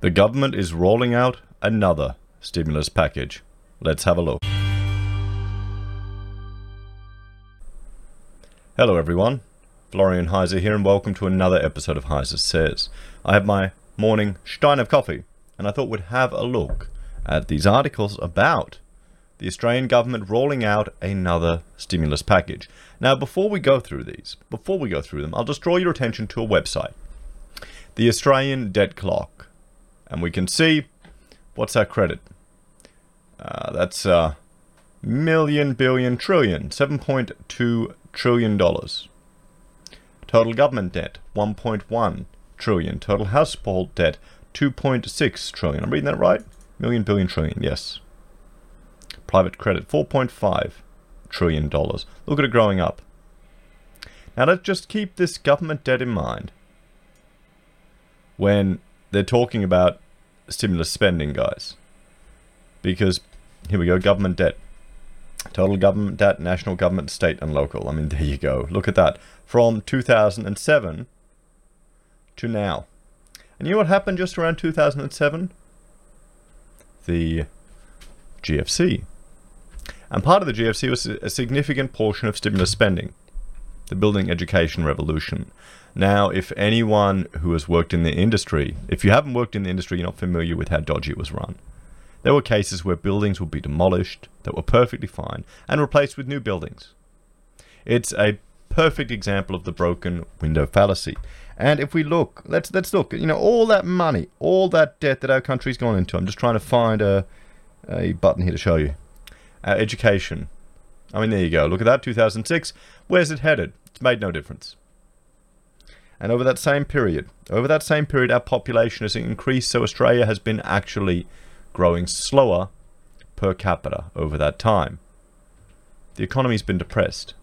The government is rolling out another stimulus package. Let's have a look. Hello, everyone. Florian Heise here, and welcome to another episode of Heise Says. I have my morning stein of coffee, and I thought we'd have a look at these articles about the Australian government rolling out another stimulus package. Now, before we go through these, before we go through them, I'll just draw your attention to a website, the Australian Debt Clock, and we can see what's our credit. Uh, that's uh, million, billion, trillion, 7.2 trillion dollars. Total government debt 1.1 trillion. Total household debt 2.6 trillion. I'm reading that right? Million, billion, trillion. Yes. Private credit 4.5 trillion dollars. Look at it growing up. Now let's just keep this government debt in mind when they're talking about stimulus spending, guys. Because here we go, government debt. Total government debt, national government, state, and local. I mean, there you go. Look at that. From 2007 to now. And you know what happened just around 2007? The GFC. And part of the GFC was a significant portion of stimulus spending, the building education revolution. Now, if anyone who has worked in the industry, if you haven't worked in the industry, you're not familiar with how dodgy it was run. There were cases where buildings would be demolished that were perfectly fine and replaced with new buildings. It's a perfect example of the broken window fallacy. And if we look, let's let's look. You know, all that money, all that debt that our country's gone into. I'm just trying to find a a button here to show you. Education. I mean, there you go. Look at that. 2006. Where's it headed? It's made no difference. And over that same period, over that same period, our population has increased. So Australia has been actually growing slower per capita over that time. The economy's been depressed.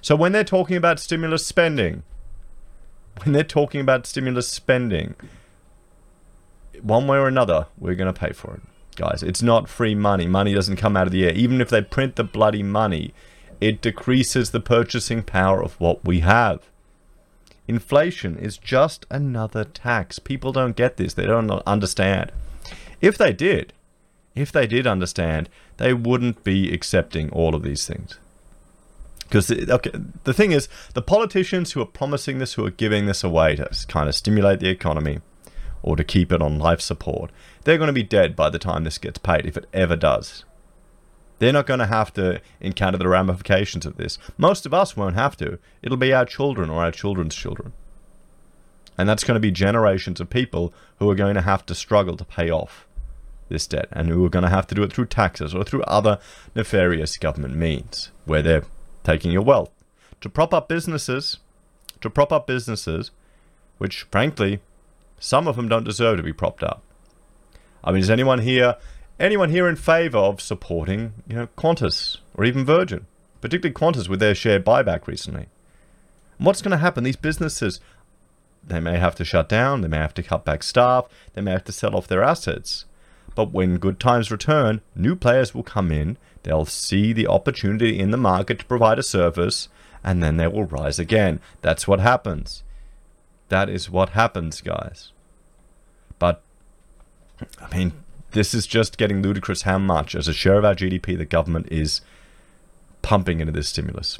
So when they're talking about stimulus spending, when they're talking about stimulus spending, one way or another, we're going to pay for it. Guys, it's not free money. Money doesn't come out of the air. Even if they print the bloody money, it decreases the purchasing power of what we have. Inflation is just another tax. People don't get this. They don't understand. If they did, if they did understand, they wouldn't be accepting all of these things. Because okay, the thing is, the politicians who are promising this, who are giving this away to kind of stimulate the economy or to keep it on life support, they're going to be dead by the time this gets paid, if it ever does. They're not going to have to encounter the ramifications of this. Most of us won't have to. It'll be our children or our children's children. And that's going to be generations of people who are going to have to struggle to pay off this debt and who are going to have to do it through taxes or through other nefarious government means where they're taking your wealth to prop up businesses to prop up businesses which frankly some of them don't deserve to be propped up i mean is anyone here anyone here in favor of supporting you know qantas or even virgin particularly qantas with their share buyback recently and what's going to happen these businesses they may have to shut down they may have to cut back staff they may have to sell off their assets but when good times return, new players will come in, they'll see the opportunity in the market to provide a service, and then they will rise again. That's what happens. That is what happens, guys. But, I mean, this is just getting ludicrous how much, as a share of our GDP, the government is pumping into this stimulus.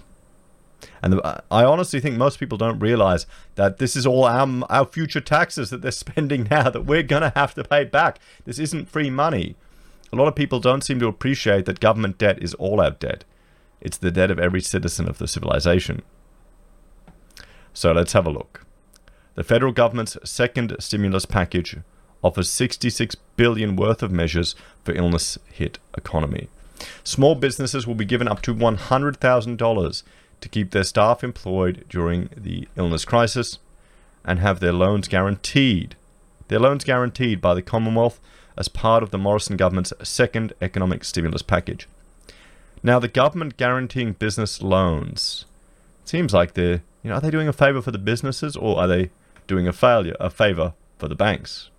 And the, I honestly think most people don't realize that this is all our, our future taxes that they're spending now that we're going to have to pay back. This isn't free money. A lot of people don't seem to appreciate that government debt is all our debt. It's the debt of every citizen of the civilization. So let's have a look. The federal government's second stimulus package offers 66 billion worth of measures for illness hit economy. Small businesses will be given up to $100,000 to keep their staff employed during the illness crisis and have their loans guaranteed. Their loans guaranteed by the Commonwealth as part of the Morrison government's second economic stimulus package. Now, the government guaranteeing business loans seems like they're, you know, are they doing a favor for the businesses or are they doing a failure, a favor for the banks?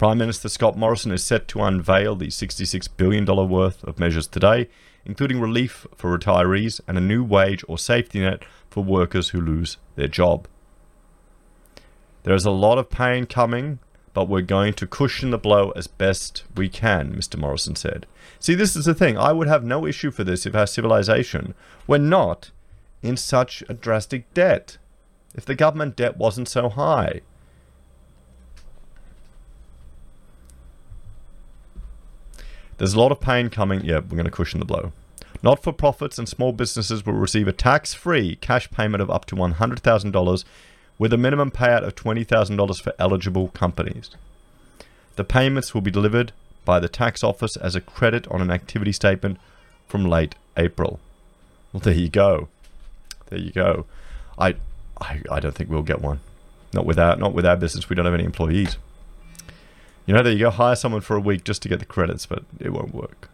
Prime Minister Scott Morrison is set to unveil the $66 billion worth of measures today, including relief for retirees and a new wage or safety net for workers who lose their job. There is a lot of pain coming, but we're going to cushion the blow as best we can, Mr. Morrison said. See, this is the thing. I would have no issue for this if our civilization were not in such a drastic debt. If the government debt wasn't so high. There's a lot of pain coming. Yeah, we're going to cushion the blow. Not for profits and small businesses will receive a tax free cash payment of up to $100,000 with a minimum payout of $20,000 for eligible companies. The payments will be delivered by the tax office as a credit on an activity statement from late April. Well, there you go. There you go. I, I, I don't think we'll get one. Not with our, not with our business. We don't have any employees. You know, there you go. Hire someone for a week just to get the credits, but it won't work.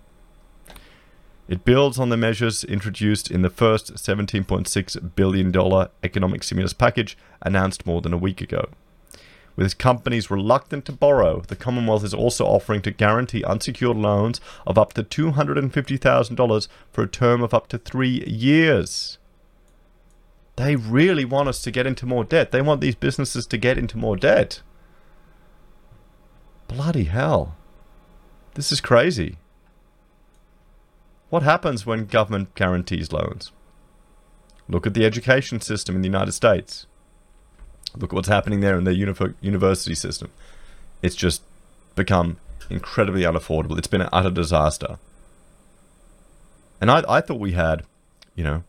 It builds on the measures introduced in the first $17.6 billion economic stimulus package announced more than a week ago. With companies reluctant to borrow, the Commonwealth is also offering to guarantee unsecured loans of up to $250,000 for a term of up to three years. They really want us to get into more debt. They want these businesses to get into more debt. Bloody hell. This is crazy. What happens when government guarantees loans? Look at the education system in the United States. Look at what's happening there in the uni- university system. It's just become incredibly unaffordable. It's been an utter disaster. And I, I thought we had, you know,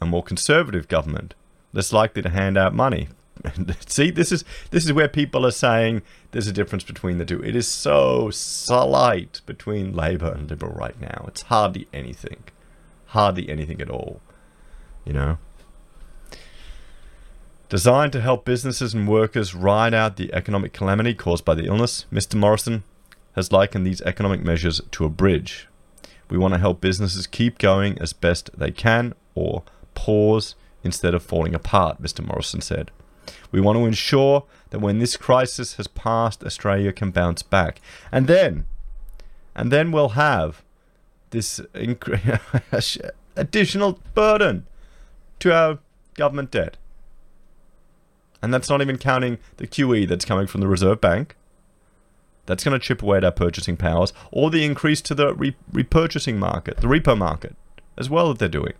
a more conservative government, less likely to hand out money. See, this is this is where people are saying there's a difference between the two. It is so slight between Labor and Liberal right now. It's hardly anything. Hardly anything at all. You know? Designed to help businesses and workers ride out the economic calamity caused by the illness, Mr. Morrison has likened these economic measures to a bridge. We want to help businesses keep going as best they can or pause instead of falling apart, Mr. Morrison said. We want to ensure that when this crisis has passed, Australia can bounce back. And then, and then we'll have this additional burden to our government debt. And that's not even counting the QE that's coming from the Reserve Bank. That's going to chip away at our purchasing powers, or the increase to the re- repurchasing market, the repo market, as well that they're doing.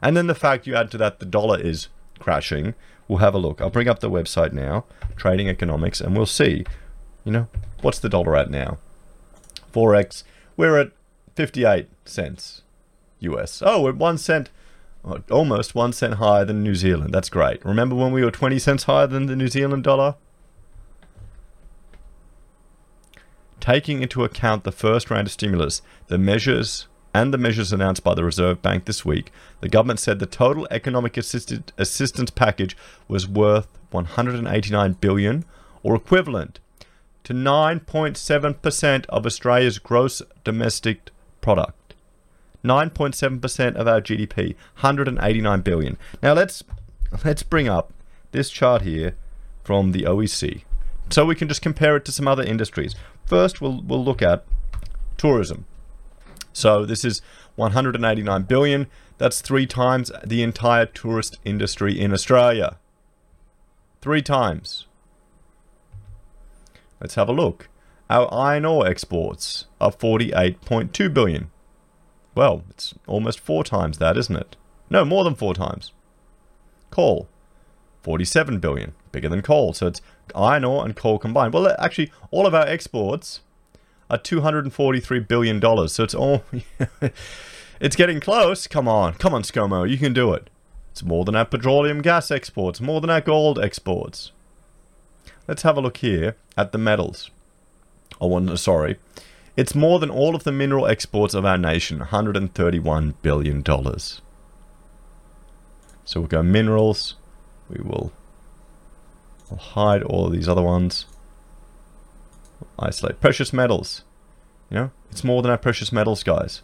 And then the fact you add to that the dollar is crashing, we'll have a look. I'll bring up the website now, Trading Economics, and we'll see, you know, what's the dollar at now? Forex, we're at 58 cents US. Oh, we're one cent, oh, almost one cent higher than New Zealand. That's great. Remember when we were 20 cents higher than the New Zealand dollar? Taking into account the first round of stimulus, the measures and the measures announced by the Reserve Bank this week, the government said the total economic assisted assistance package was worth 189 billion or equivalent to 9.7% of Australia's gross domestic product. 9.7% of our GDP, 189 billion. Now let's let's bring up this chart here from the OEC so we can just compare it to some other industries. First we'll we'll look at tourism. So this is 189 billion. That's three times the entire tourist industry in Australia. Three times. Let's have a look. Our iron ore exports are 48.2 billion. Well, it's almost four times that, isn't it? No, more than four times. Coal, 47 billion, bigger than coal. So it's iron ore and coal combined. Well, actually, all of our exports a $243 billion. So it's all. it's getting close. Come on. Come on, ScoMo. You can do it. It's more than our petroleum gas exports, more than our gold exports. Let's have a look here at the metals. Oh, sorry. It's more than all of the mineral exports of our nation, $131 billion. So we'll go minerals. We will we'll hide all of these other ones isolate. Precious metals. You know, it's more than our precious metals, guys.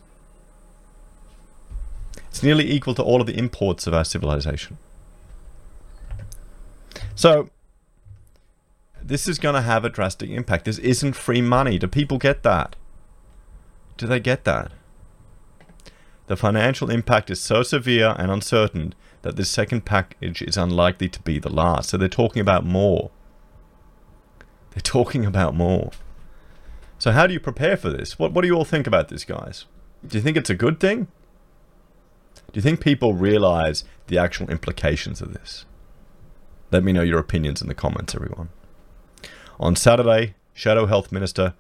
It's nearly equal to all of the imports of our civilization. So, this is going to have a drastic impact. This isn't free money. Do people get that? Do they get that? The financial impact is so severe and uncertain that this second package is unlikely to be the last. So they're talking about more. They're talking about more. So how do you prepare for this? What what do you all think about this, guys? Do you think it's a good thing? Do you think people realize the actual implications of this? Let me know your opinions in the comments, everyone. On Saturday, Shadow Health Minister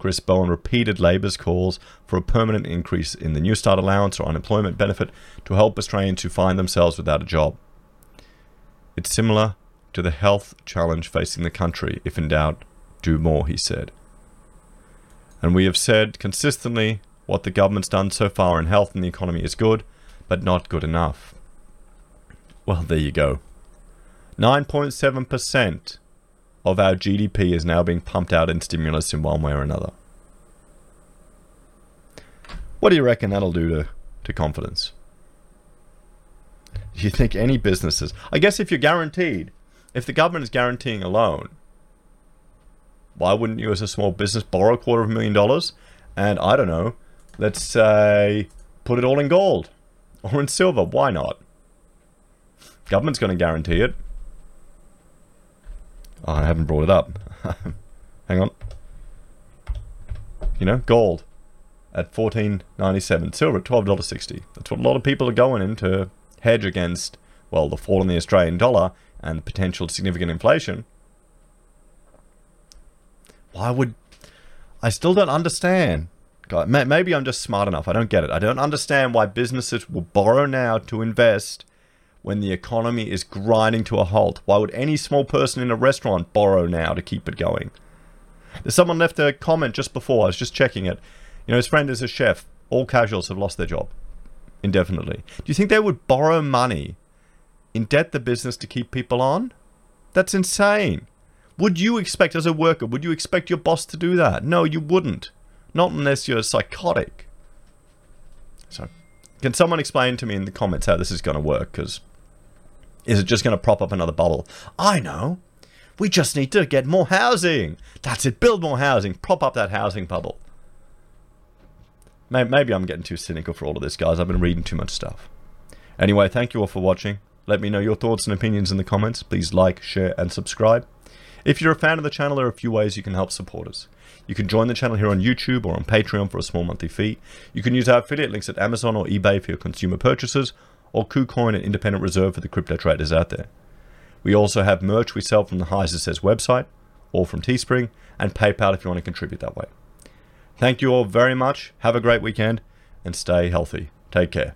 Chris Bowen repeated Labor's calls for a permanent increase in the New Start allowance or unemployment benefit to help Australians who find themselves without a job. It's similar to the health challenge facing the country. If in doubt, do more, he said. And we have said consistently what the government's done so far in health and the economy is good, but not good enough. Well, there you go. 9.7% of our GDP is now being pumped out in stimulus in one way or another. What do you reckon that'll do to, to confidence? Do you think any businesses, I guess if you're guaranteed, if the government is guaranteeing a loan, why wouldn't you as a small business borrow a quarter of a million dollars and I don't know, let's say put it all in gold or in silver? Why not? Government's going to guarantee it. Oh, I haven't brought it up. Hang on. You know, gold at fourteen ninety seven, silver at twelve dollars sixty. That's what a lot of people are going in to hedge against, well, the fall in the Australian dollar and potential significant inflation. Why would I still don't understand? God, maybe I'm just smart enough. I don't get it. I don't understand why businesses will borrow now to invest when the economy is grinding to a halt? Why would any small person in a restaurant borrow now to keep it going? There's someone left a comment just before. I was just checking it. You know, his friend is a chef. All casuals have lost their job indefinitely. Do you think they would borrow money, indebt the business to keep people on? That's insane. Would you expect, as a worker, would you expect your boss to do that? No, you wouldn't. Not unless you're psychotic. So, can someone explain to me in the comments how this is going to work? Because is it just going to prop up another bubble? I know. We just need to get more housing. That's it. Build more housing. Prop up that housing bubble. Maybe I'm getting too cynical for all of this, guys. I've been reading too much stuff. Anyway, thank you all for watching. Let me know your thoughts and opinions in the comments. Please like, share, and subscribe. If you're a fan of the channel, there are a few ways you can help support us. You can join the channel here on YouTube or on Patreon for a small monthly fee. You can use our affiliate links at Amazon or eBay for your consumer purchases, or KuCoin and Independent Reserve for the crypto traders out there. We also have merch we sell from the Heise Says website or from Teespring and PayPal if you want to contribute that way. Thank you all very much. Have a great weekend and stay healthy. Take care.